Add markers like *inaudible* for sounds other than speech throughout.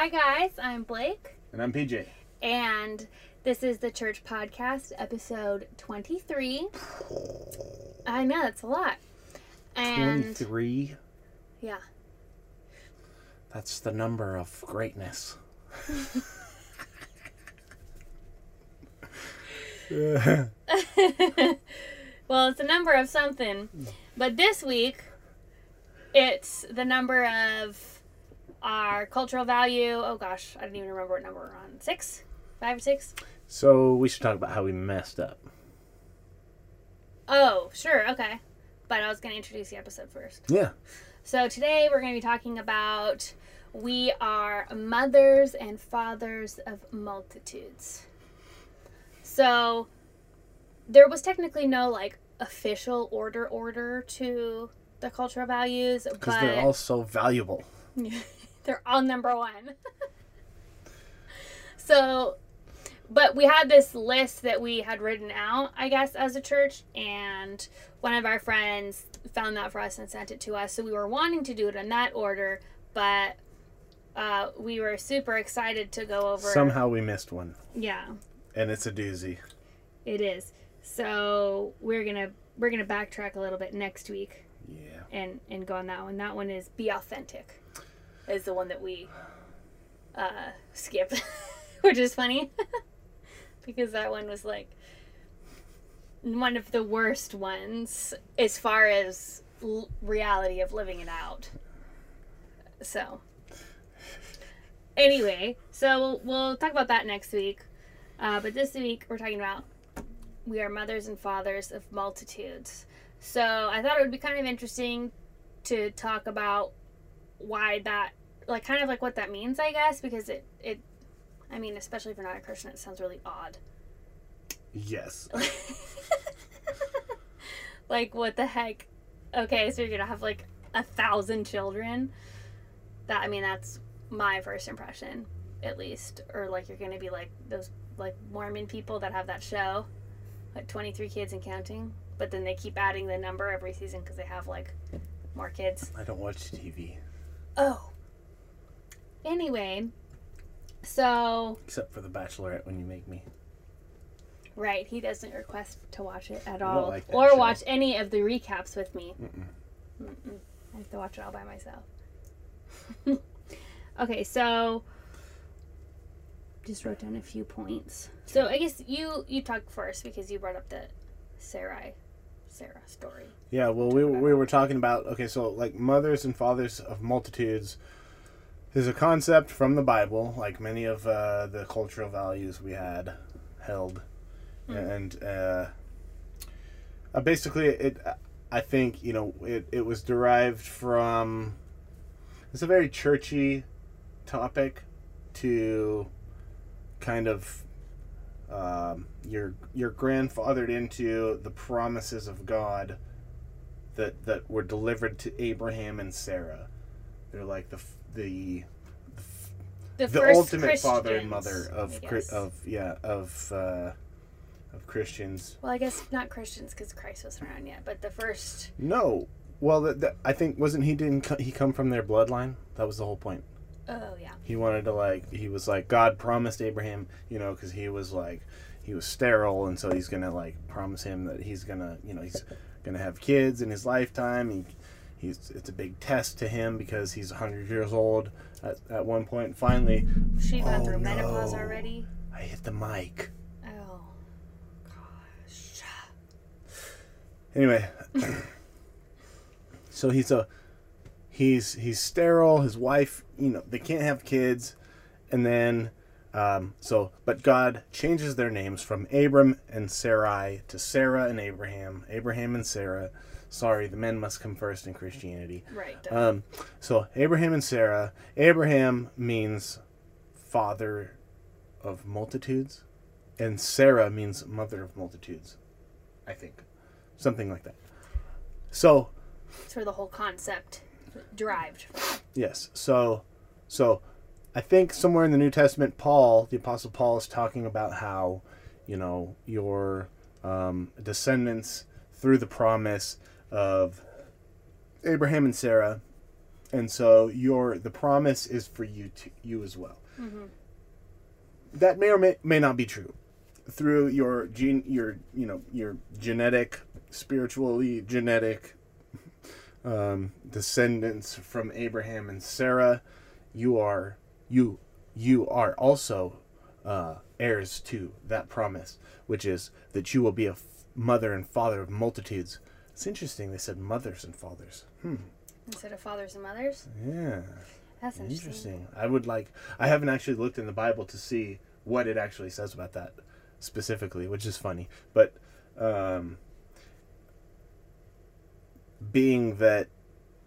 Hi, guys. I'm Blake, And I'm PJ. and this is the Church Podcast, episode 23. I know, that's a lot. And 23. yeah, That's the number of greatness. *laughs* well, it's a number of something. Hmm. But this week, it's the number of our cultural value. Oh gosh, I don't even remember what number we're on. Six? Five or six? So we should talk about how we messed up. Oh, sure, okay. But I was going to introduce the episode first. Yeah. So today we're going to be talking about we are mothers and fathers of multitudes. So there was technically no like official order order to the cultural values, Because but they're all so valuable. *laughs* they're all number one. *laughs* so, but we had this list that we had written out, I guess, as a church, and one of our friends found that for us and sent it to us. So we were wanting to do it in that order, but uh, we were super excited to go over. Somehow we missed one. Yeah, And it's a doozy. it is. So we're gonna we're gonna backtrack a little bit next week Yeah. and and go on that one. That one is be authentic. Is the one that we uh skip, *laughs* which is funny *laughs* because that one was like one of the worst ones as far as l- reality of living it out. So anyway, so we'll, talk about that next week. Uh, but this week we're talking about we are mothers and fathers of multitudes. So I thought it would be kind of interesting to talk about why that, like, kind of like what that means, I guess, because it, it, I mean, especially if you're not a Christian, it sounds really odd. Yes. *laughs* like, what the heck? Okay, so you're gonna have like a thousand children. That I mean, that's my first impression, at least. Or like you're gonna be like those like Mormon people that have that show, like 23 kids and counting. But then they keep adding the number every season because they have like more kids. I don't watch TV. Oh. Anyway, so Except for The Bachelorette when you make me. right, he doesn't request to watch it at all, like or show. watch any of the recaps with me. Mm-mm. Mm-mm. I have to watch it all by myself. *laughs* okay, so just wrote down a few points. So I guess you you talk first because you brought up the Sarai Sarah story. Yeah, well, we, we were talking about, okay, so like mothers and fathers of multitudes is a concept from the Bible, like many of uh, the cultural values we had held. And uh, uh, basically, it, I think, you know, it, it was derived from, it's a very churchy topic to kind of um, you're you're grandfathered into the promises of God that that were delivered to Abraham and Sarah. They're like the the The, the first ultimate father and mother of I Chri- guess. of yeah of uh, of Christians. well, I guess not Christians because Christ wasn't around yet, but the first. No, well, the, the, I think wasn't he didn't co- he come from their bloodline? That was the whole point. Oh yeah, He wanted to like he was like God promised Abraham, you know, because he was like he was sterile, and so he's gonna like promise him that he's gonna you know he's gonna have kids in his lifetime. He, he's it's a big test to him because he's hundred years old at, at one point. Finally, she gone Oh, through menopause already. I hit the mic. Oh gosh. Anyway, so he's a he's he's sterile. His wife, you know, they can't have kids, and then um, so but God changes their names from Abram and Sarai to Sarah and Abraham. Abraham and Sarah. Sorry, the men must come first in Christianity. Right. Um, so Abraham and Sarah. Abraham means father of multitudes, and Sarah means mother of multitudes. I think, something like that. So That's where the whole concept derived yes, so so I think somewhere in the New Testament, Paul, the Apostle Paul, is talking about how you know your um, descendants through the promise of Abraham and Sarah and so your the promise is for you to you as well. That may or may, may not be true. Through your gene, your you know your genetic, spiritually genetic um, descendants from Abraham and Sarah, you are you you are also uh, heirs to that promise, which is that you will be a f- mother and father of multitudes. It's interesting. They said mothers and fathers. Hmm. Instead of fathers and mothers. Yeah. That's interesting. Interesting. I would like. I haven't actually looked in the Bible to see what it actually says about that specifically, which is funny. But um, being that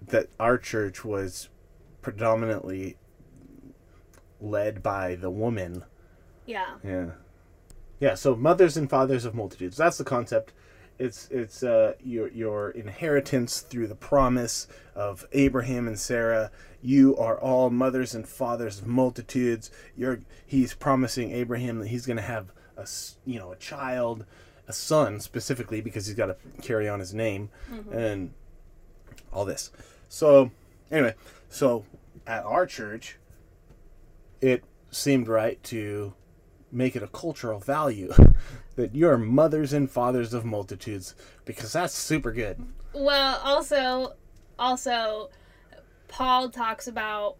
that our church was predominantly led by the woman, Yeah. yeah, yeah. So mothers and fathers of multitudes. That's the concept. It's it's uh, your your inheritance through the promise of Abraham and Sarah. You are all mothers and fathers of multitudes. You're he's promising Abraham that he's going to have a you know a child, a son specifically because he's got to carry on his name, and all this. So anyway, so at our church, it seemed right to make it a cultural value *laughs* that you're mothers and fathers of multitudes because that's super good. Well, also, also, Paul talks about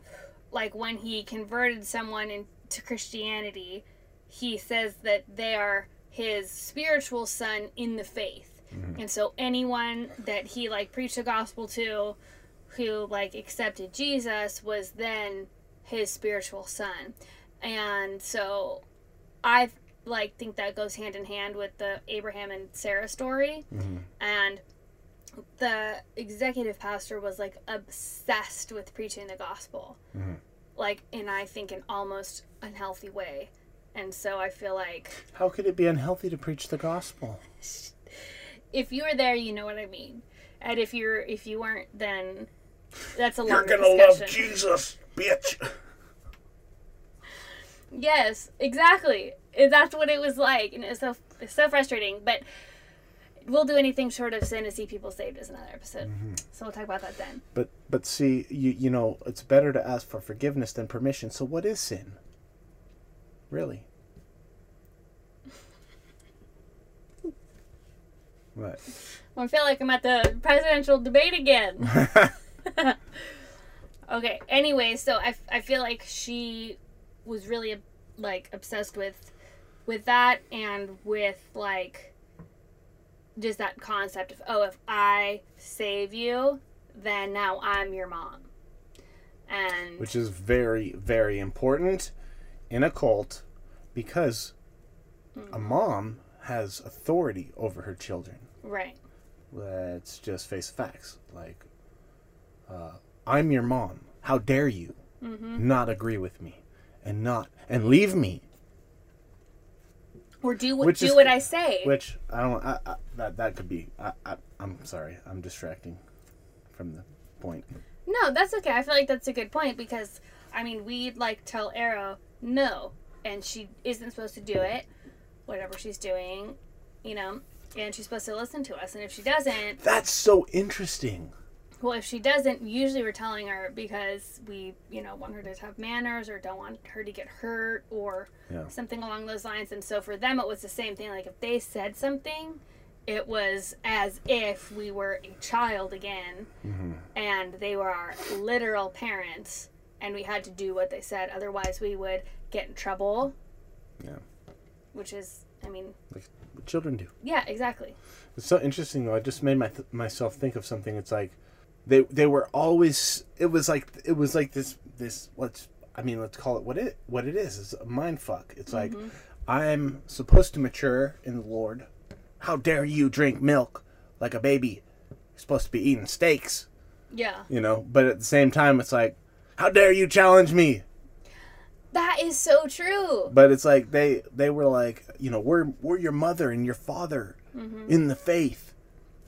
like when he converted someone into Christianity, he says that they are his spiritual son in the faith, mm-hmm. and so anyone that he like preached the gospel to, who like accepted Jesus, was then his spiritual son, and so I like think that goes hand in hand with the Abraham and Sarah story, mm-hmm. and the executive pastor was like obsessed with preaching the gospel. Mm-hmm. Like in i think an almost unhealthy way. And so i feel like How could it be unhealthy to preach the gospel? *laughs* if you were there you know what i mean. And if you're if you weren't then that's a longer You're gonna discussion. Love Jesus, bitch. *laughs* yes exactly that's what it was like and it's so it's so frustrating but we'll do anything short of sin to see people saved is another episode mm-hmm. so we'll talk about that then But but see, you you know, it's better to ask for forgiveness than permission. So what is sin? Really? What? *laughs* I feel like I'm at the presidential debate again. *laughs* *laughs* okay. Anyway, so I, I feel like she was really like obsessed with with that and with like just that concept of oh if I save you then now I'm your mom. And Which is very very important in a cult because a mom has authority over her children. right. Let's just face facts. Like, uh, I'm your mom. How dare you not agree with me and not and leave me? Or do what do is- what I say. Which I don't. I, I, that that could be. I, I, I'm sorry. I'm distracting from the point. No, that's okay. I feel like that's a good point because I mean we'd like tell Arrow no, and she isn't supposed to do it, whatever she's doing, you know, and she's supposed to listen to us. And if she doesn't, That's so interesting. Well, if she doesn't, usually we're telling her because we, you know, want her to have manners or don't want her to get hurt or Yeah. something along those lines. And so for them, it was the same thing. Like if they said something, it was as if we were a child again mm-hmm. and they were our literal parents and we had to do what they said. Otherwise, we would get in trouble. Yeah. Which is, I mean, Like children do. yeah, exactly. It's so interesting though. I just made my th- myself think of something. It's like they they were always. It was like it was like this this what's I mean let's call it what it what it is. It's a mind fuck. It's like mm-hmm. I'm supposed to mature in the Lord. How dare you drink milk like a baby? You're supposed to be eating steaks, Yeah. you know. But at the same time, it's like, how dare you challenge me? That is so true. But it's like they they were like, you know, we're we're your mother and your father mm-hmm. in the faith,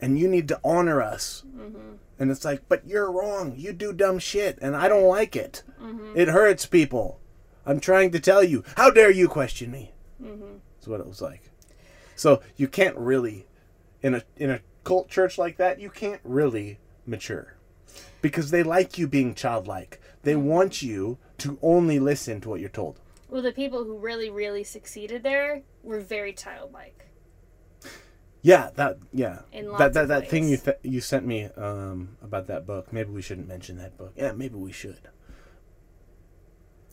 and you need to honor us. Mm-hmm. And it's like, but you're wrong. You do dumb shit, and I don't like it. Mm-hmm. It hurts people. I'm trying to tell you. How dare you question me? Mm-hmm. That's what it was like. So you can't really, in a in a cult church like that, you can't really mature. because they like you being childlike. They mm-hmm. want you to only listen to what you're told. Well, the people who really, really succeeded there were very childlike. Yeah, that yeah. That that, that thing you th- you sent me um, about that book. Maybe we shouldn't mention that book. Yeah, maybe we should.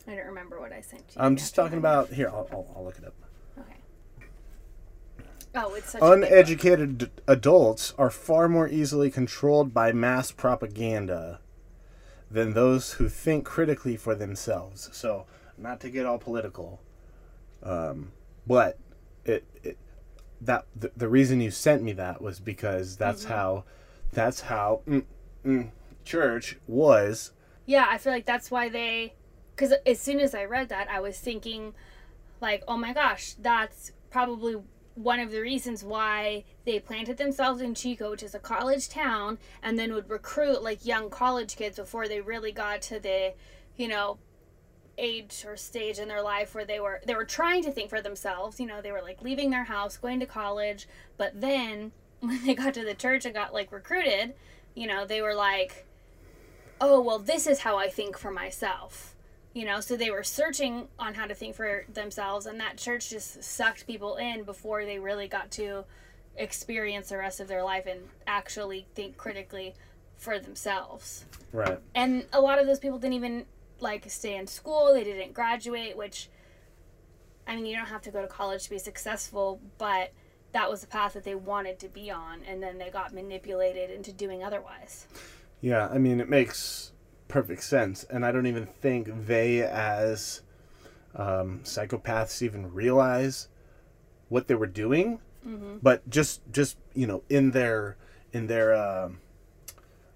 I don't remember what I sent you. I'm just talking about here. I'll, I'll, I'll look it up. Okay. Oh, it's such a big book. Uneducated adults are far more easily controlled by mass propaganda than those who think critically for themselves. So, not to get all political, um, but it, it that the, the reason you sent me that was because that's how that's how mm, mm, church was. Yeah, I feel like that's why they. Because as soon as I read that, I was thinking, like, oh my gosh, that's probably one of the reasons why they planted themselves in Chico, which is a college town, and then would recruit like young college kids before they really got to the, you know, age or stage in their life where they were they were trying to think for themselves. You know, they were like leaving their house, going to college, but then *laughs* when they got to the church and got like recruited, you know, they were like, oh well, this is how I think for myself. You know, so they were searching on how to think for themselves, and that church just sucked people in before they really got to experience the rest of their life and actually think critically for themselves Right. and a lot of those people didn't even like stay in school they didn't graduate which i mean you don't have to go to college to be successful but that was the path that they wanted to be on and then they got manipulated into doing otherwise Yeah, I mean, it makes perfect sense. And I don't even think they, as um, psychopaths, even realize what they were doing. But just, just you know, in their in their um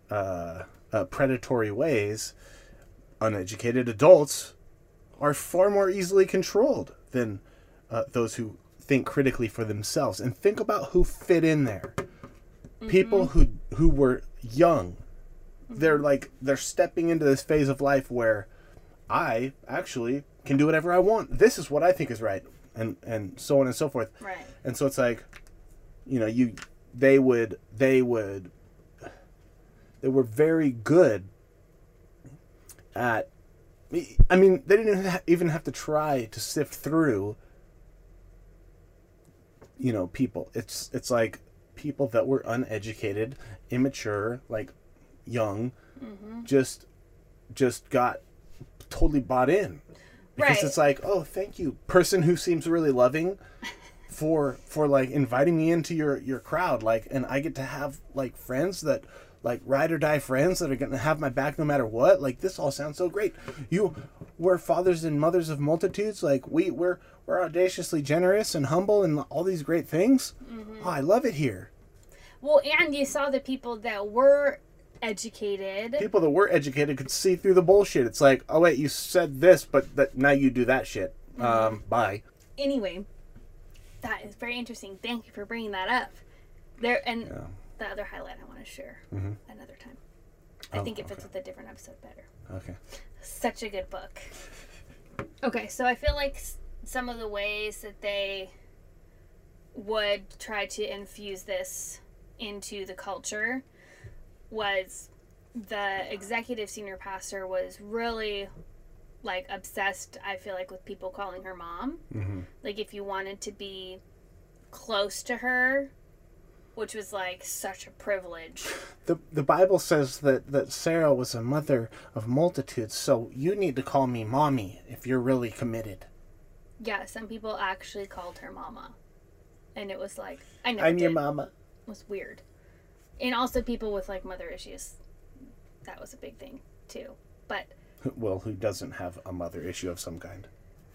uh, uh, predatory ways, uneducated adults are far more easily controlled than uh, those who think critically for themselves. And think about who fit in there. People who who were young they're like they're stepping into this phase of life where I actually can do whatever I want. This is what I think is right, and and so on and so forth. right And so it's like, you know, you they would they would they were very good at. I mean, they didn't even have to try to sift through. You know, people. It's it's like people that were uneducated, immature, like young, mm-hmm. just just got totally bought in because Right. it's like, oh, thank you, person who seems really loving, for for like inviting me into your your crowd, like, and I get to have like friends that like ride or die friends that are gonna have my back no matter what. Like this all sounds so great. You, we're fathers and mothers of multitudes. Like we we're we're audaciously generous and humble and all these great things. Oh, I love it here. well and you saw the people that were educated people that were educated could see through the bullshit. It's like, oh wait, you said this, but that now you do that shit. Um, bye. anyway that is very interesting thank you for bringing that up there and Yeah. The other highlight i want to share another time i Oh, think it fits okay. with a different episode better Okay. such a good book. *laughs* Okay, so I feel like some of the ways that they would try to infuse this into the culture was the executive senior pastor was really like obsessed i feel like with people calling her mom hmm like if you wanted to be close to her which was like such a privilege The the Bible says that that Sarah was a mother of multitudes, so you need to call me mommy if you're really committed. Yeah, some people actually called her mama. And it was like I never I'm your did. mama. It was weird. And also people with like mother issues. That was a big thing too. But Well, who doesn't have a mother issue of some kind?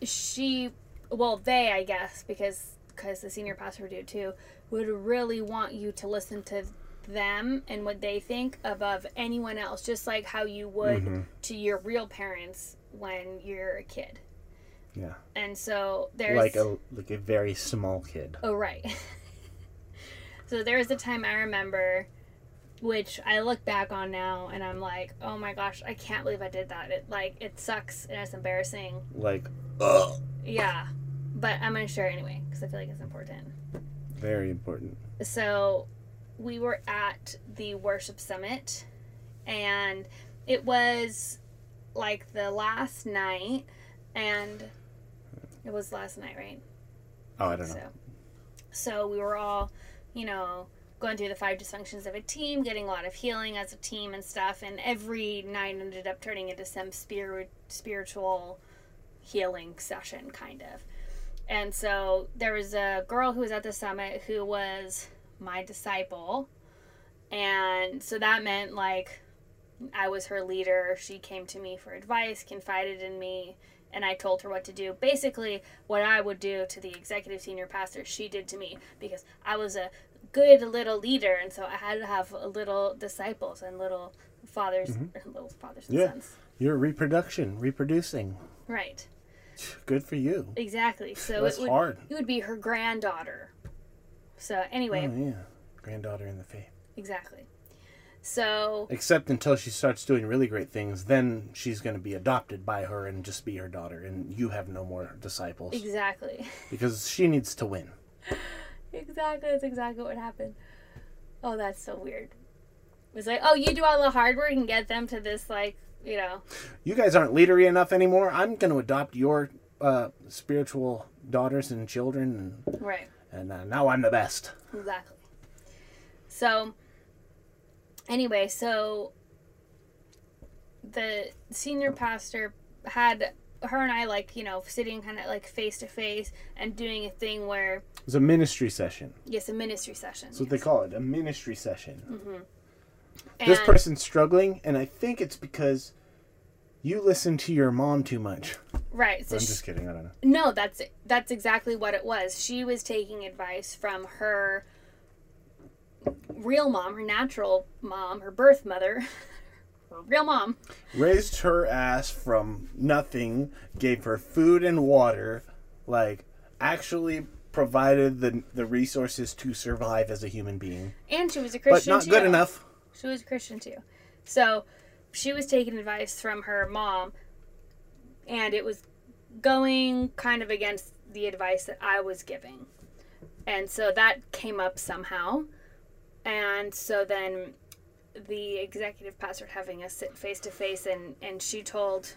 she well they I guess because because the senior pastor would do too would really want you to listen to them and what they think above anyone else just like how you would Mm-hmm. to your real parents when you're a kid. Yeah, And so there's like a like a very small kid. Oh, right. *laughs* so there was a time I remember, which I look back on now, and I'm like, oh my gosh, I can't believe I did that. It like it sucks and it's embarrassing. Like, ugh. Yeah, but I'm gonna share it anyway because I feel like it's important. Very important. So we were at the worship summit, and it was like the last night, and it was last night, right? Oh, I don't know. So, so we were all, you know, going through the five dysfunctions of a team, getting a lot of healing as a team and stuff. And every night ended up turning into some spirit, spiritual healing session, kind of. And so there was a girl who was at the summit who was my disciple. And so that meant like I was her leader. She came to me for advice, confided in me, and I told her what to do. Basically, what I would do to the executive senior pastor, she did to me because I was a good little leader, and so I had to have little disciples and little fathers, mm-hmm. little fathers and Yeah. sons. You're reproduction, reproducing. Right. Good for you. Exactly. So That's it would, hard. It would be her granddaughter. So anyway, Oh yeah, granddaughter in the faith. exactly. So Except until she starts doing really great things, then she's going to be adopted by her and just be her daughter, and you have no more disciples exactly. because she needs to win. *laughs* Exactly. That's exactly what happened. Oh, that's so weird. It was like, oh, you do all the hard work and get them to this, like, you know. You guys aren't leadery enough anymore. I'm going to adopt your uh, spiritual daughters and children, and, Right. and uh, now I'm the best. Exactly. So, anyway, so the senior pastor had her and I, like, you know, sitting kind of like face to face and doing a thing where, It was a ministry session. yes, a ministry session. That's what they call it, a ministry session. And- This person's struggling, and I think it's because you listen to your mom too much. Right. So I'm she- just kidding. I don't know. No, that's that's exactly what it was. She was taking advice from her real mom, her natural mom, her birth mother, *laughs* her real mom. Raised her ass from nothing, gave her food and water, like actually provided the the resources to survive as a human being, And she was a Christian, but not too. good enough. She was a Christian too. So she was taking advice from her mom and it was going kind of against the advice that I was giving. And so that came up somehow. And so then the executive pastor having us sit face to face and and she told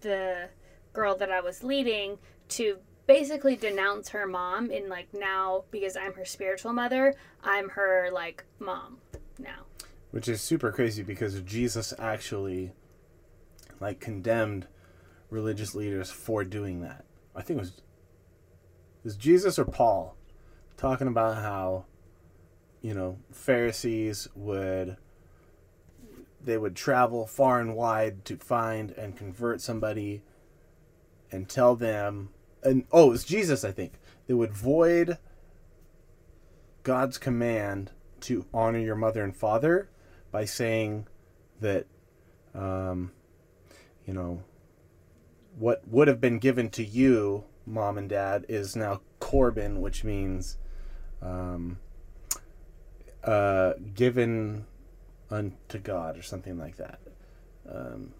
the girl that I was leading to basically denounce her mom in like now because I'm her spiritual mother, I'm her like mom now. Which is super crazy because Jesus actually like condemned religious leaders for doing that. I think it was it was Jesus or Paul talking about how you know Pharisees would they would travel far and wide to find and convert somebody and tell them and oh it's Jesus I think they would void God's command to honor your mother and father by saying that, um, you know, what would have been given to you, mom and dad, is now Corban, which means um, uh, given unto God or something like that. Um,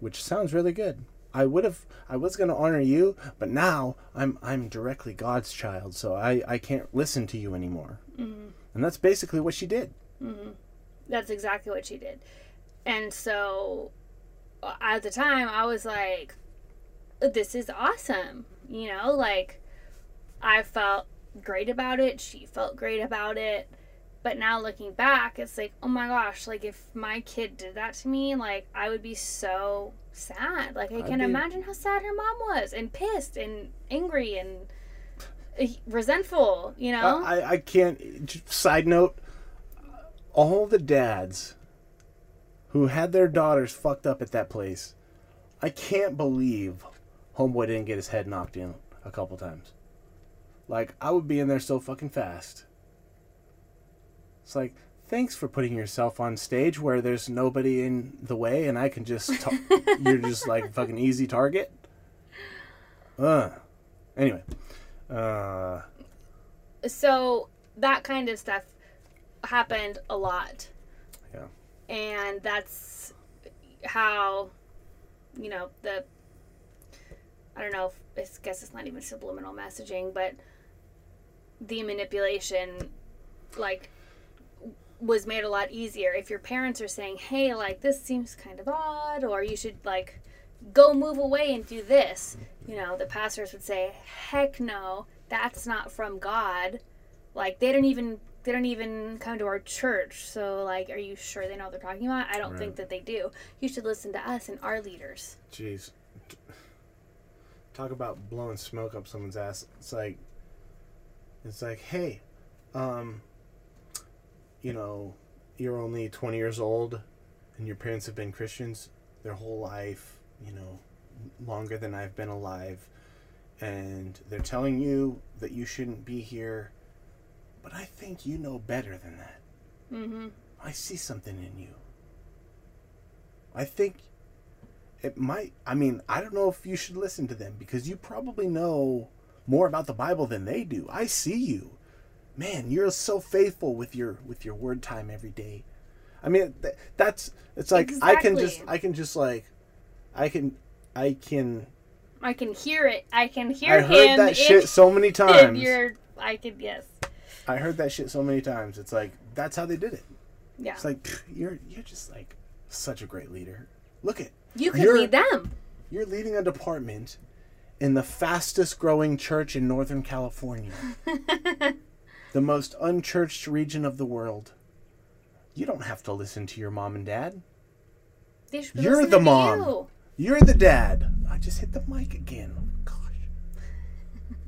which sounds really good. I would have I was gonna honor you, but now I'm I'm directly God's child, so I, I can't listen to you anymore. And that's basically what she did. That's exactly what she did. And so uh, at the time, I was like, this is awesome. You know, like I felt great about it. She felt great about it. But now looking back, it's like, oh my gosh, like if my kid did that to me, like I would be so sad. Like I I'd can be- imagine how sad her mom was and pissed and angry and resentful, you know? I, I can't. Side note: all the dads who had their daughters fucked up at that place, I can't believe homeboy didn't get his head knocked in a couple times. Like I would be in there so fucking fast. It's like. Thanks for putting yourself on stage where there's nobody in the way and I can just ta- *laughs* you're just like fucking easy target. Uh. Anyway, uh so that kind of stuff happened a lot yeah. and that's how you know the i don't know if i guess it's not even subliminal messaging but the manipulation like was made a lot easier if your parents are saying, "Hey, like this seems kind of odd," or you should like go move away and do this. You know, the pastors would say, "Heck no, that's not from God." Like they don't even they don't even come to our church. So like, are you sure they know what they're talking about? I don't Right. think that they do. You should listen to us and our leaders. Jeez. Talk about blowing smoke up someone's ass. It's like it's like, hey, um you know, you're only 20 years old and your parents have been Christians their whole life, you know, longer than I've been alive. And they're telling you that you shouldn't be here. But I think you know better than that. Mm-hmm. I see something in you. I think it might. I mean, I don't know if you should listen to them because you probably know more about the Bible than they do. I see you, man. You're so faithful with your with your word time every day. I mean, th- that's it's like I can just I can just like I can I can. I can hear it. I can hear I heard him. that in- shit so many times. your, I could yes, I heard that shit so many times. It's like that's how they did it. yeah. It's like pff, you're you're just like such a great leader. Look at you could lead them. You're leading a department in the fastest growing church in Northern California, *laughs* the most unchurched region of the world. You don't have to listen to your mom and dad. They should be You're the mom. you. You're the dad. I just hit the mic again. Oh, gosh. *laughs*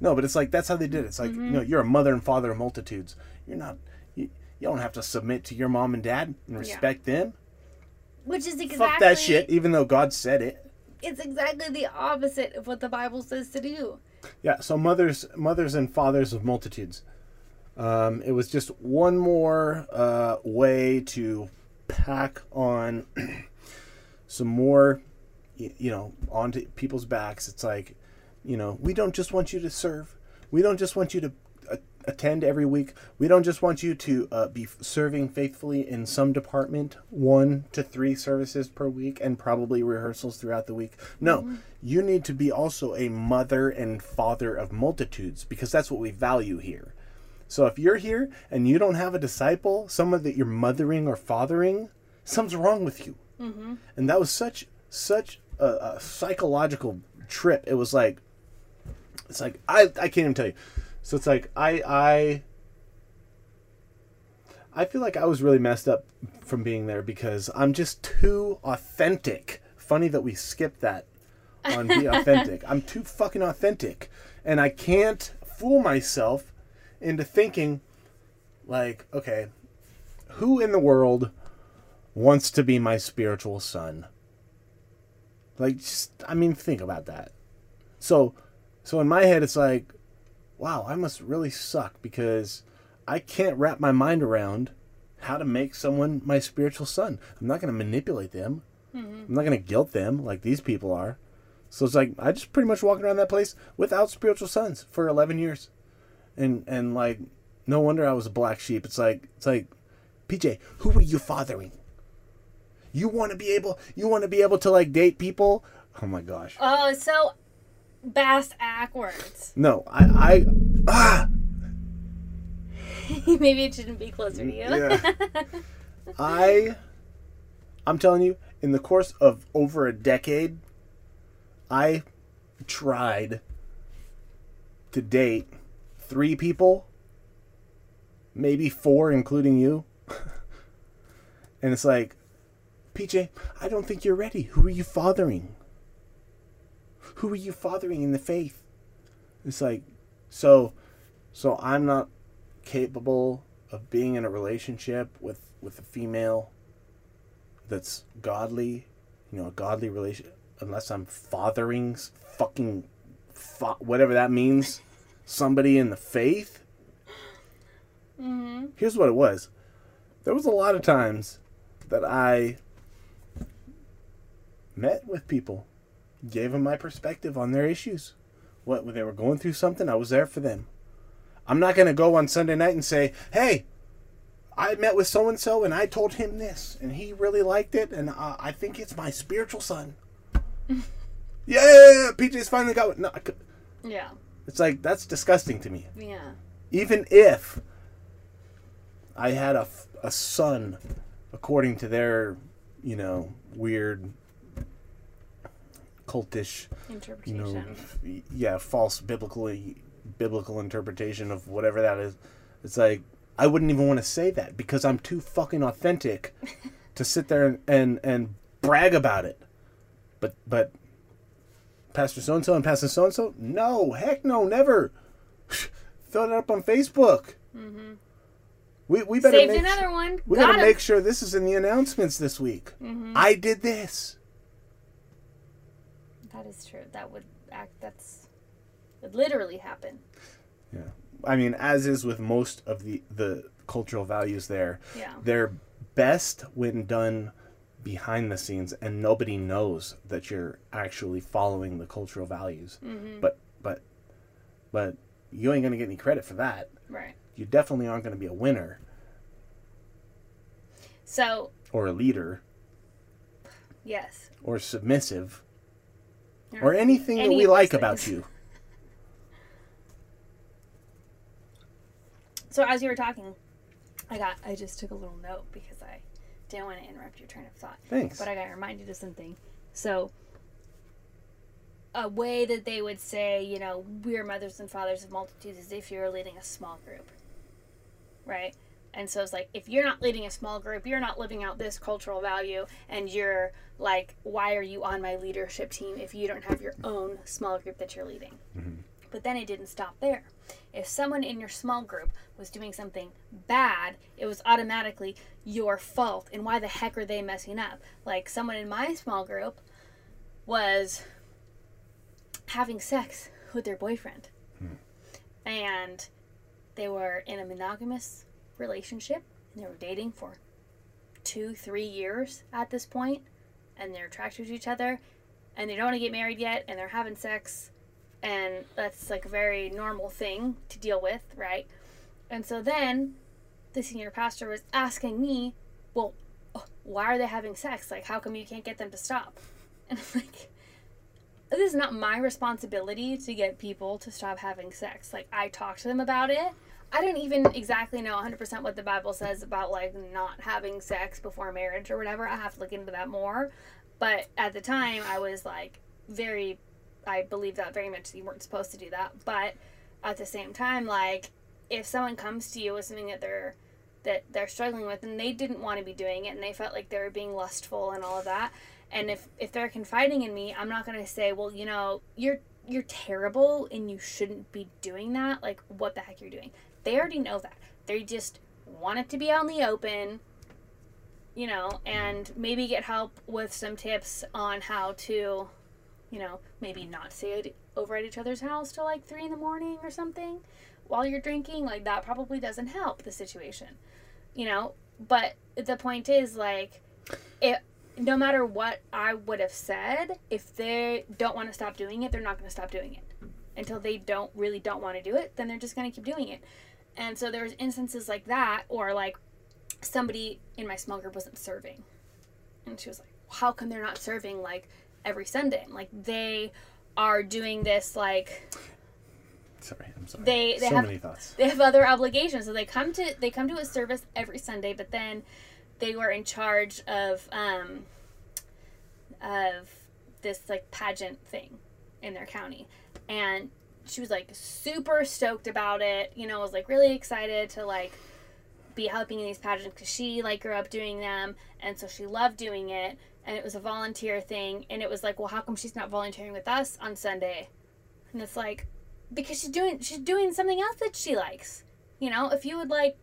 No, but it's like that's how they did it. It's like Mm-hmm. you know, you're a mother and father of multitudes. You're not. You, you don't have to submit to your mom and dad and respect them. Which is exactly Fuck that shit. Even though God said it. It's exactly the opposite of what the Bible says to do. Yeah, so mothers, mothers and fathers of multitudes. Um, it was just one more uh, way to pack on *clears throat* some more, you know, onto people's backs. It's like, you know, we don't just want you to serve. We don't just want you to uh, attend every week. We don't just want you to uh, be serving faithfully in some department, one to three services per week, and probably rehearsals throughout the week. No, you need to be also a mother and father of multitudes because that's what we value here. So if you're here and you don't have a disciple, someone that you're mothering or fathering, something's wrong with you. Mm-hmm. And that was such such a, a psychological trip. It was like, it's like I I can't even tell you. So it's like I I I feel like I was really messed up from being there because I'm just too authentic. Funny that we skipped that on be *laughs* authentic. I'm too fucking authentic, and I can't fool myself into thinking like, okay, who in the world wants to be my spiritual son? Like, just I mean, think about that. So, so in my head, it's like, wow, I must really suck because I can't wrap my mind around how to make someone my spiritual son. I'm not going to manipulate them. Mm-hmm. I'm not going to guilt them like these people are. So it's like I just pretty much walking around that place without spiritual sons for 11 years, and and like no wonder I was a black sheep. It's like it's like, PJ, who were you fathering? You want to be able you want to be able to like date people? Oh my gosh. Oh, it's so bass backwards. No, I I ah *laughs* Maybe it shouldn't be closer to you. Yeah. *laughs* I I'm telling you, in the course of over a decade, I tried to date three people, maybe four, including you. *laughs* and it's like, PJ, I don't think you're ready. Who are you fathering? Who are you fathering in the faith? It's like, so, so I'm not capable of being in a relationship with with a female that's godly, you know, a godly relation, unless I'm fathering fucking fa- whatever that means, somebody in the faith. Mm-hmm. Here's what it was. There was a lot of times that I met with people, gave them my perspective on their issues. What when they were going through something, I was there for them. I'm not going to go on Sunday night and say, "Hey, I met with so and so and I told him this and he really liked it and uh, I think it's my spiritual son." *laughs* yeah, PJ's finally got it. No, Yeah. it's like that's disgusting to me Yeah. even if I had a, a son, according to their, you know, weird, cultish, you Interpretation. know, yeah, false biblically biblical interpretation of whatever that is. It's like I wouldn't even want to say that because I'm too fucking authentic *laughs* to sit there and and, and brag about it. But but Pastor so and so and Pastor so and so, no, heck no, never. *laughs* Throw that up on Facebook. mm-hmm. We we better Saved make another one. we Got gotta him. make sure this is in the announcements this week. Mhm. I did this. That is true. That would act. That's would literally happen. Yeah. I mean, as is with most of the the cultural values there, Yeah. they're best when done behind the scenes and nobody knows that you're actually following the cultural values. Mm-hmm. But but but you ain't gonna get any credit for that. Right. You definitely aren't gonna be a winner So or a leader yes. or submissive or anything that we like about you. So as you were talking, I got. I just took a little note because I didn't want to interrupt your train of thought. Thanks. But I got reminded of something. So, a way that they would say, you know, we are mothers and fathers of multitudes is if you're leading a small group. Right? And so it's like, if you're not leading a small group, you're not living out this cultural value, and you're like, why are you on my leadership team if you don't have your own small group that you're leading? Mm-hmm. But then it didn't stop there. If someone in your small group was doing something bad, it was automatically your fault. And why the heck are they messing up? Like someone in my small group was having sex with their boyfriend. Hmm. And they were in a monogamous relationship and they were dating for two, three years at this point, and they're attracted to each other and they don't want to get married yet and they're having sex and that's like a very normal thing to deal with, right? And so then the senior pastor was asking me, "Well, why are they having sex? Like, how come you can't get them to stop?" *laughs* And I'm like, "This is not my responsibility to get people to stop having sex. Like, I talk to them about it." I don't even exactly know 100% what the Bible says about like not having sex before marriage or whatever. I have to look into that more. But at the time, I was like very I believe that very much. You weren't supposed to do that, but at the same time, like if someone comes to you with something that they're that they're struggling with and they didn't want to be doing it and they felt like they were being lustful and all of that, and if if they're confiding in me, I'm not gonna say, well, you know, you're you're terrible and you shouldn't be doing that. Like, what the heck you're doing? They already know that. They just want it to be on the open you know, and maybe get help with some tips on how to, you know, maybe not at- over at each other's house till like three in the morning or something while you're drinking. Like, that probably doesn't help the situation, you know. But the point is, like, it, no matter what I would have said, if they don't want to stop doing it, they're not going to stop doing it until they don't really don't want to do it. Then they're just going to keep doing it. And so there was instances like that, or like somebody in my small group wasn't serving. And she was like, How come they're not serving like every Sunday? Like they are doing this like Sorry, I'm sorry. They- they so have- many thoughts. they have other obligations. So they come to they come to a service every Sunday, but then they were in charge of um of this like pageant thing in their county. And she was like super stoked about it, you know, was like really excited to like be helping in these pageants because she like grew up doing them and so she loved doing it and it was a volunteer thing and it was like well how come she's not volunteering with us on sunday? And it's like because she's doing she's doing something else that she likes. You know if you would like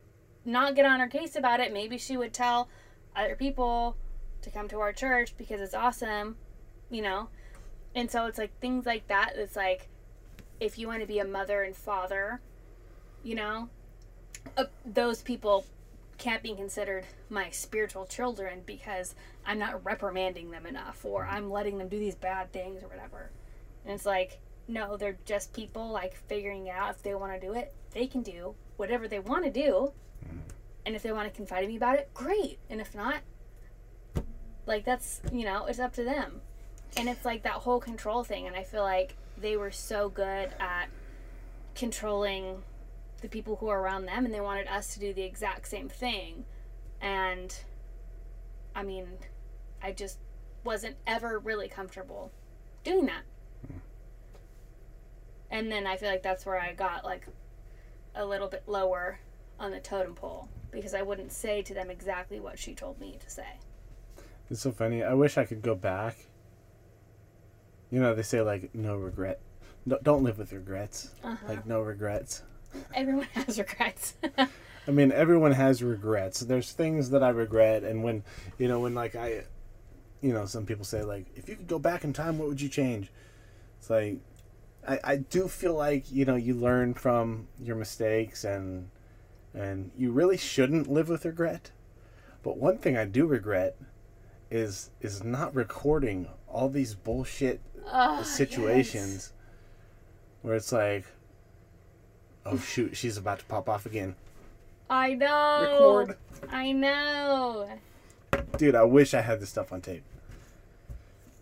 not get on her case about it maybe she would tell other people to come to our church because it's awesome you know? And so it's like things like that it's like if you want to be a mother and father you know uh, those people can't be considered my spiritual children because I'm not reprimanding them enough or I'm letting them do these bad things or whatever. And it's like, no, they're just people like figuring out if they want to do it, they can do whatever they want to do. And if they want to confide in me about it, great. And if not, like that's, you know, it's up to them. And it's like that whole control thing. And I feel like they were so good at controlling the people who are around them and they wanted us to do the exact same thing. And I mean, I just wasn't ever really comfortable doing that. Hmm. And then I feel like that's where I got like a little bit lower on the totem pole because I wouldn't say to them exactly what she told me to say. It's so funny. I wish I could go back. You know, they say like no regret. No, don't live with regrets. Uh-huh. Like no regrets. Everyone *laughs* has regrets. *laughs* I mean, everyone has regrets. There's things that I regret, and when, you know, when like I, you know, some people say like, if you could go back in time, what would you change? It's like, I, I do feel like you know you learn from your mistakes and, and you really shouldn't live with regret. But one thing I do regret, is is not recording all these bullshit oh, situations yes. where it's like, oh shoot, she's about to pop off again. I know. Record. I know. Dude, I wish I had this stuff on tape.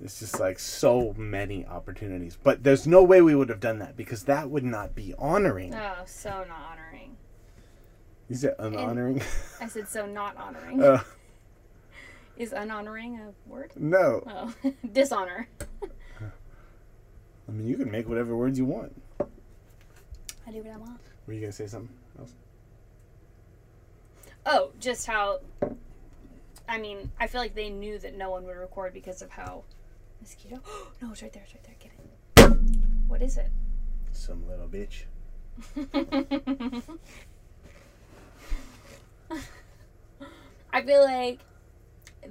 It's just like so many opportunities. But there's no way we would have done that because that would not be honoring. Oh, so not honoring. You said unhonoring? *laughs* I said so not honoring. uh, Is unhonoring a word? no. Oh, *laughs* dishonor. *laughs* I mean, you can make whatever words you want. I do what I want. Were you going to say something else? Oh, just how. I mean, I feel like they knew that no one would record because of how mosquito. *gasps* no, it's right there. It's right there. Get it. What is it? Some little bitch. *laughs* I feel like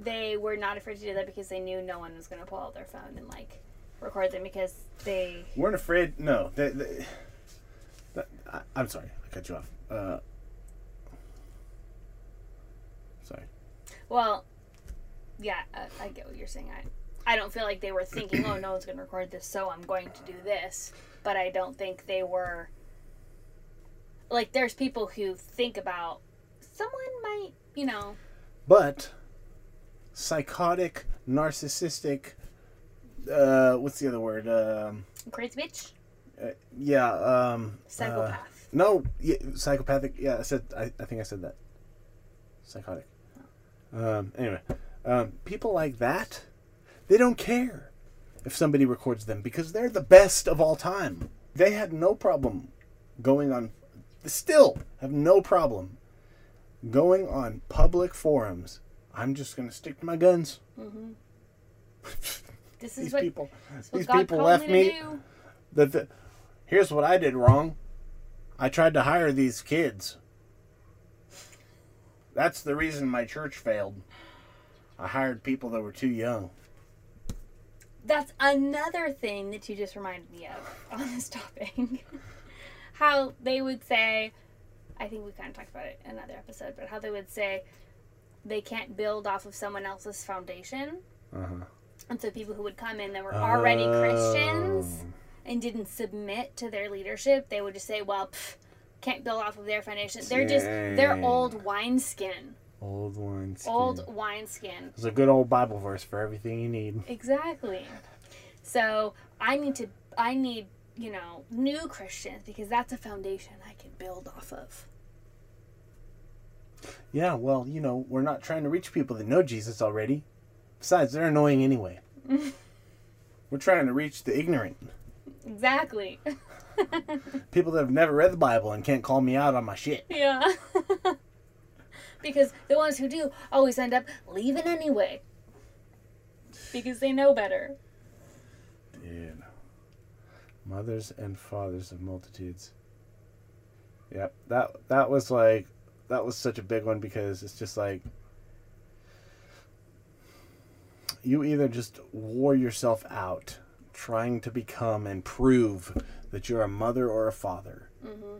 they were not afraid to do that because they knew no one was going to pull out their phone and like record them because they weren't afraid. No, they, they, I, I'm sorry, I cut you off. Uh, sorry. Well, yeah, uh, I get what you're saying. I I don't feel like they were thinking, oh, no one's going to record this, so I'm going to do this. But I don't think they were like. There's people who think about someone might, you know. But psychotic, narcissistic. Uh, what's the other word? Um, Crazy bitch. Uh, yeah. Um, Psychopath. Uh, no, yeah, psychopathic. Yeah, I said. I, I think I said that. Psychotic. Um, anyway, um, people like that, they don't care if somebody records them because they're the best of all time. They had no problem going on. Still have no problem going on public forums. I'm just gonna stick to my guns. Mm-hmm. *laughs* this is these what, people. These God people left me. me. The, the, here's what I did wrong. I tried to hire these kids. That's the reason my church failed. I hired people that were too young. That's another thing that you just reminded me of *laughs* on this topic. *laughs* how they would say, I think we kind of talked about it in another episode, but how they would say they can't build off of someone else's foundation. Uh-huh. And so people who would come in that were already Christians Oh. and didn't submit to their leadership, they would just say, well, pff, can't build off of their foundation. They're just, they're old wineskin. Old wine. Old wineskin. It's a good old Bible verse for everything you need. Exactly. So I need to, I need, you know, new Christians because that's a foundation I can build off of. Yeah, well, you know, we're not trying to reach people that know Jesus already. Besides, they're annoying anyway. *laughs* we're trying to reach the ignorant. Exactly. *laughs* People that have never read the Bible and can't call me out on my shit. yeah. *laughs* because the ones who do always end up leaving anyway. Because they know better. Dude. Mothers and fathers of multitudes. Yep. That that was like that was such a big one because it's just like you either just wore yourself out trying to become and prove that you're a mother or a father. Mm-hmm.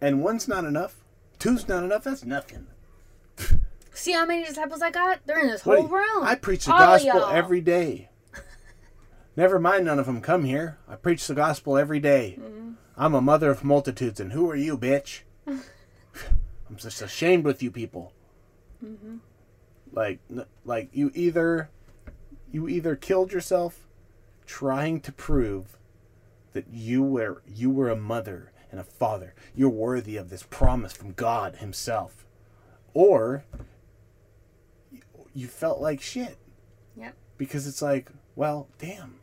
And one's not enough. Two's not enough. That's nothing. See how many disciples I got? They're in this whole room. I preach the All gospel y'all. every day. Never mind, none of them come here. I preach the gospel every day. Mm-hmm. I'm a mother of multitudes, and who are you, bitch? *laughs* I'm just ashamed with you people. Mm-hmm. Like, like you either, you either killed yourself trying to prove that you were you were a mother and a father. You're worthy of this promise from God Himself. Or you felt like shit. Yep. Because it's like, well, damn.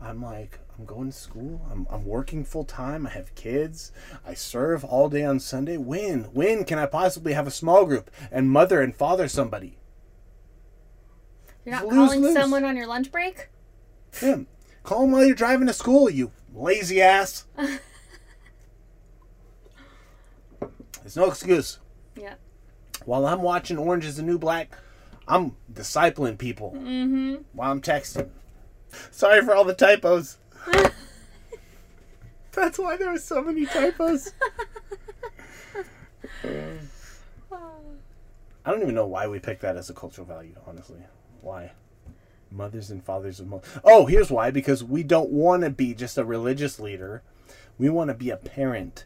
I'm like, I'm going to school. I'm, I'm working full time. I have kids. I serve all day on Sunday. When? When can I possibly have a small group and mother and father somebody? You're not calling someone on your lunch break? Yeah. Call them while you're driving to school, you lazy ass. *laughs* There's no excuse. Yeah. While I'm watching Orange is the New Black, I'm discipling people Mm-hmm. while I'm texting. Sorry for all the typos. *laughs* That's why there were so many typos. *laughs* I don't even know why we picked that as a cultural value, honestly. Why? Mothers and fathers of mo- Oh, here's why because we don't want to be just a religious leader. We want to be a parent.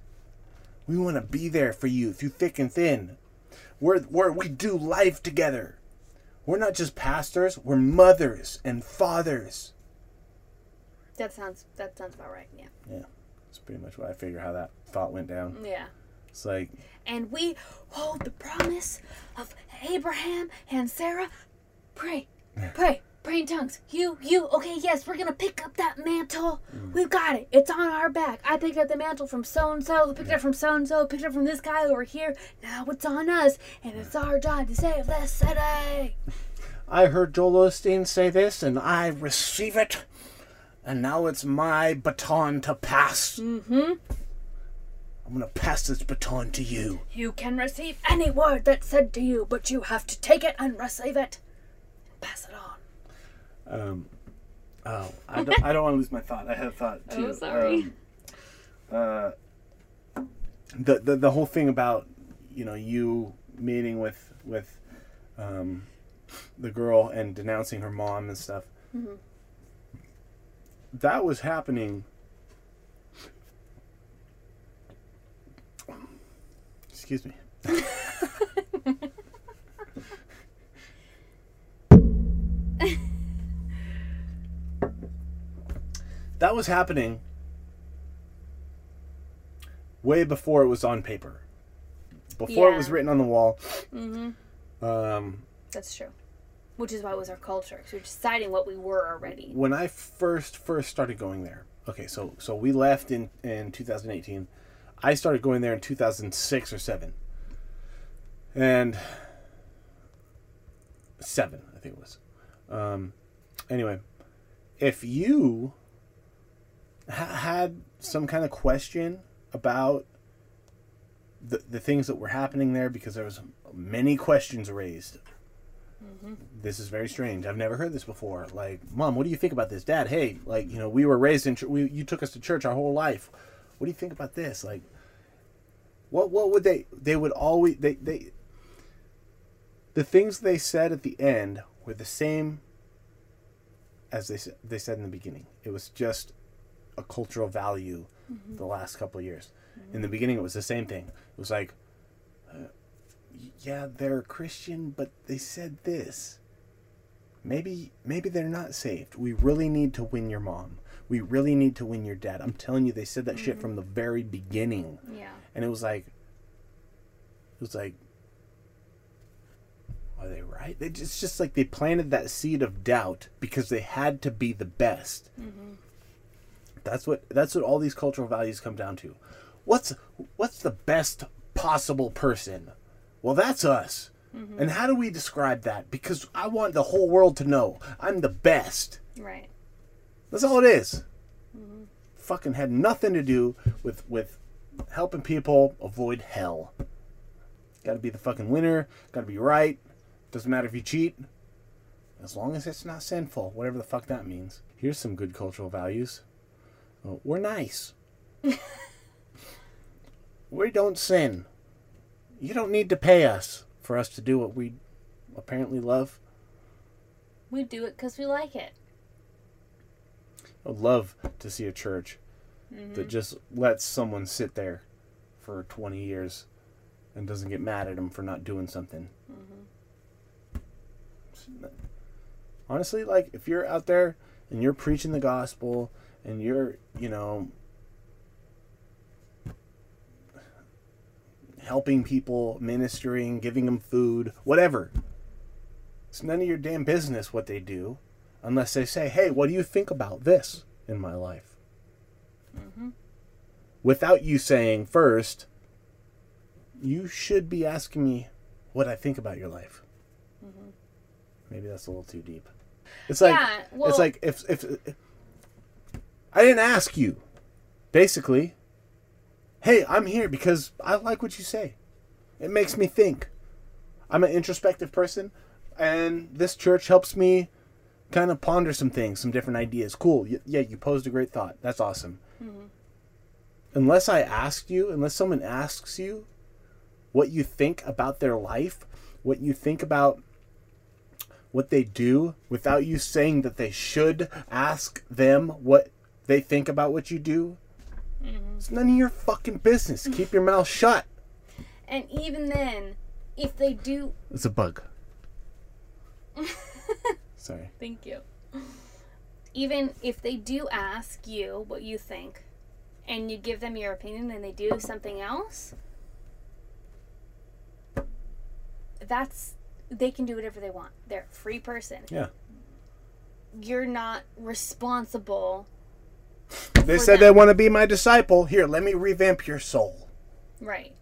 We want to be there for you through thick and thin. We're, we're, we do life together. We're not just pastors, we're mothers and fathers. That sounds that sounds about right. Yeah. Yeah. That's pretty much what I figure how that thought went down. Yeah. It's like, And we hold the promise of Abraham and Sarah. Pray, pray, pray in tongues. You, you. Okay, yes, we're gonna pick up that mantle. We've got it. It's on our back. I picked up the mantle from so and so. Picked it up from so and so. Picked it up from this guy over here. Now it's on us, and it's our job to save this city. I heard Joel Osteen say this, and I receive it. And now it's my baton to pass. Mm-hmm. I'm gonna pass this baton to you. You can receive any word that's said to you, but you have to take it and receive it. Pass it on. Um, oh, I don't, I don't want to lose my thought. I had a thought *laughs* too. Oh, sorry. Um, uh, the, the the whole thing about you know you meeting with with um, the girl and denouncing her mom and stuff. Mhm. That was happening. Excuse me. *laughs* that was happening way before it was on paper. Before it was written on the wall. Mm-hmm. Um, That's true. Which is why it was our culture. Because we're deciding what we were already. when I first first started going there. Okay, so so we left in in 2018. I started going there in 2006 or 7. And 7, I think it was. Um anyway, if you had some kind of question about the, the things that were happening there because there was many questions raised mm-hmm. this is very strange. I've never heard this before. Like, mom, what do you think about this? Dad, hey, like, you know, we were raised in, ch- we, you took us to church our whole life. What do you think about this? Like, what, what would they, they would always, they, they, the things they said at the end were the same as they, they said in the beginning. It was just a cultural value mm-hmm. the last couple of years. In the beginning, it was the same thing. It was like, uh, yeah, they're Christian, but they said this. Maybe maybe they're not saved. We really need to win your mom. We really need to win your dad. I'm telling you, they said that shit from mm-hmm. the very beginning, Yeah. and it was like, it was like, are they right? It's just like they planted that seed of doubt because they had to be the best. Mm-hmm. That's what that's what all these cultural values come down to. What's what's the best possible person? Well, that's us. Mm-hmm. And how do we describe that? Because I want the whole world to know I'm the best. Right. That's all it is. Mm-hmm. Fucking had nothing to do with with helping people avoid hell. Got to be the fucking winner. Got to be right. Doesn't matter if you cheat. As long as it's not sinful, whatever the fuck that means. Here's some good cultural values. Uh, we're nice. we don't sin. You don't need to pay us for us to do what we apparently love. We do it because we like it. I would love to see a church that just lets someone sit there for 20 years and doesn't get mad at them for not doing something. Honestly, like if you're out there and you're preaching the gospel and you're, you know, helping people, ministering, giving them food, whatever. It's none of your damn business what they do unless they say, hey, what do you think about this in my life? Mm-hmm. Without you saying first, you should be asking me what I think about your life. Mm-hmm. Maybe that's a little too deep. It's like yeah, well, it's like if, if if I didn't ask you, basically. Hey, I'm here because I like what you say. It makes me think. I'm an introspective person, and this church helps me kind of ponder some things, some different ideas. Cool. Yeah, you posed a great thought. That's awesome. Mhm. Unless I ask you, unless someone asks you what you think about their life, what you think about what they do, without you saying that they should ask them what they think about what you do, Mhm. it's none of your fucking business. Keep your mouth shut. and even then, if they do, It's a bug. *laughs* Sorry. thank you. Even if they do ask you what you think, and you give them your opinion, and they do something else, that's they can do whatever they want. They're a free person. Yeah. You're not responsible. They For said them. they want to be my disciple. Here, let me revamp your soul. Right.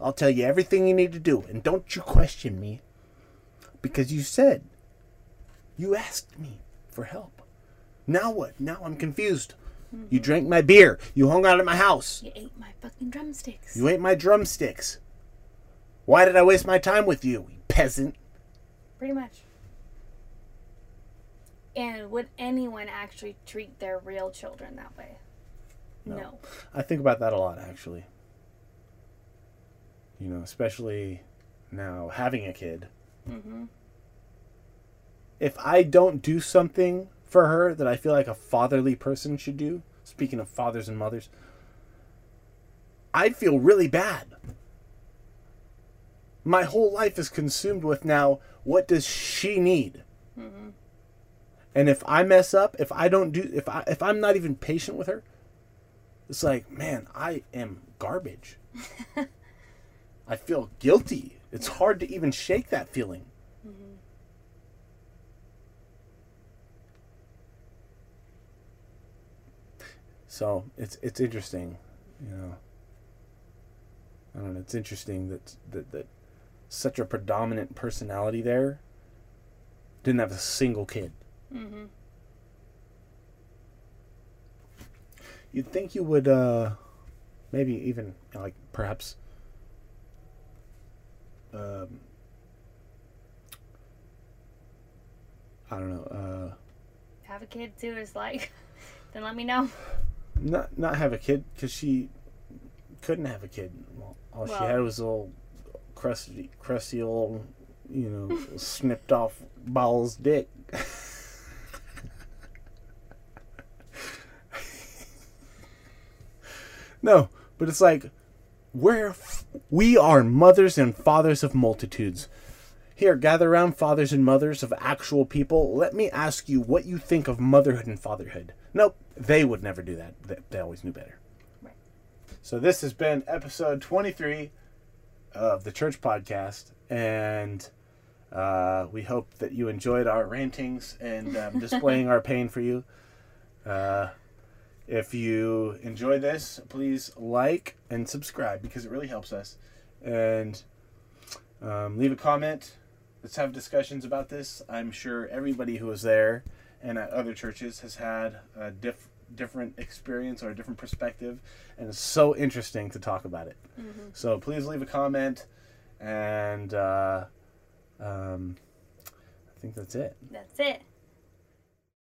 I'll tell you everything you need to do, and don't you question me. Because you said, you asked me for help. Now what? Now I'm confused. You mm-hmm. drank my beer. You hung out at my house. You ate my fucking drumsticks. You ate my drumsticks. Why did I waste my time with you, you peasant? Pretty much. And would anyone actually treat their real children that way? No. No. I think about that a lot, actually. You know, especially now having a kid. Mm-hmm. If I don't do something for her that I feel like a fatherly person should do, speaking of fathers and mothers, I'd feel really bad. My whole life is consumed with now what does she need? Mm-hmm. And if I mess up, if I don't do if I if I'm not even patient with her, it's like, man, I am garbage. *laughs* I feel guilty. It's hard to even shake that feeling. Mm-hmm. So it's it's interesting, you know. I don't know. It's interesting that that that such a predominant personality there didn't have a single kid. Mm-hmm. You'd think you would, uh, maybe even like perhaps, um, I don't know, uh, Have a kid too is like, *laughs* then let me know. not not have a kid because she couldn't have a kid. Well, all she had was a little crusty, crusty old, you know, *laughs* snipped off balls dick. *laughs* no, but it's like we're f- we are mothers and fathers of multitudes. Here, gather around fathers and mothers of actual people. Let me ask you what you think of motherhood and fatherhood. Nope, they would never do that. They, they always knew better. Right. So this has been episode 23 of the Church Podcast, and uh, we hope that you enjoyed our rantings and um, displaying *laughs* our pain for you. Uh, if you enjoy this, please like and subscribe because it really helps us. And um, leave a comment. Let's have discussions about this. I'm sure everybody who was there and at other churches has had a diff- different experience or a different perspective, and it's so interesting to talk about it. Mm-hmm. So please leave a comment, and uh, um, I think that's it. That's it.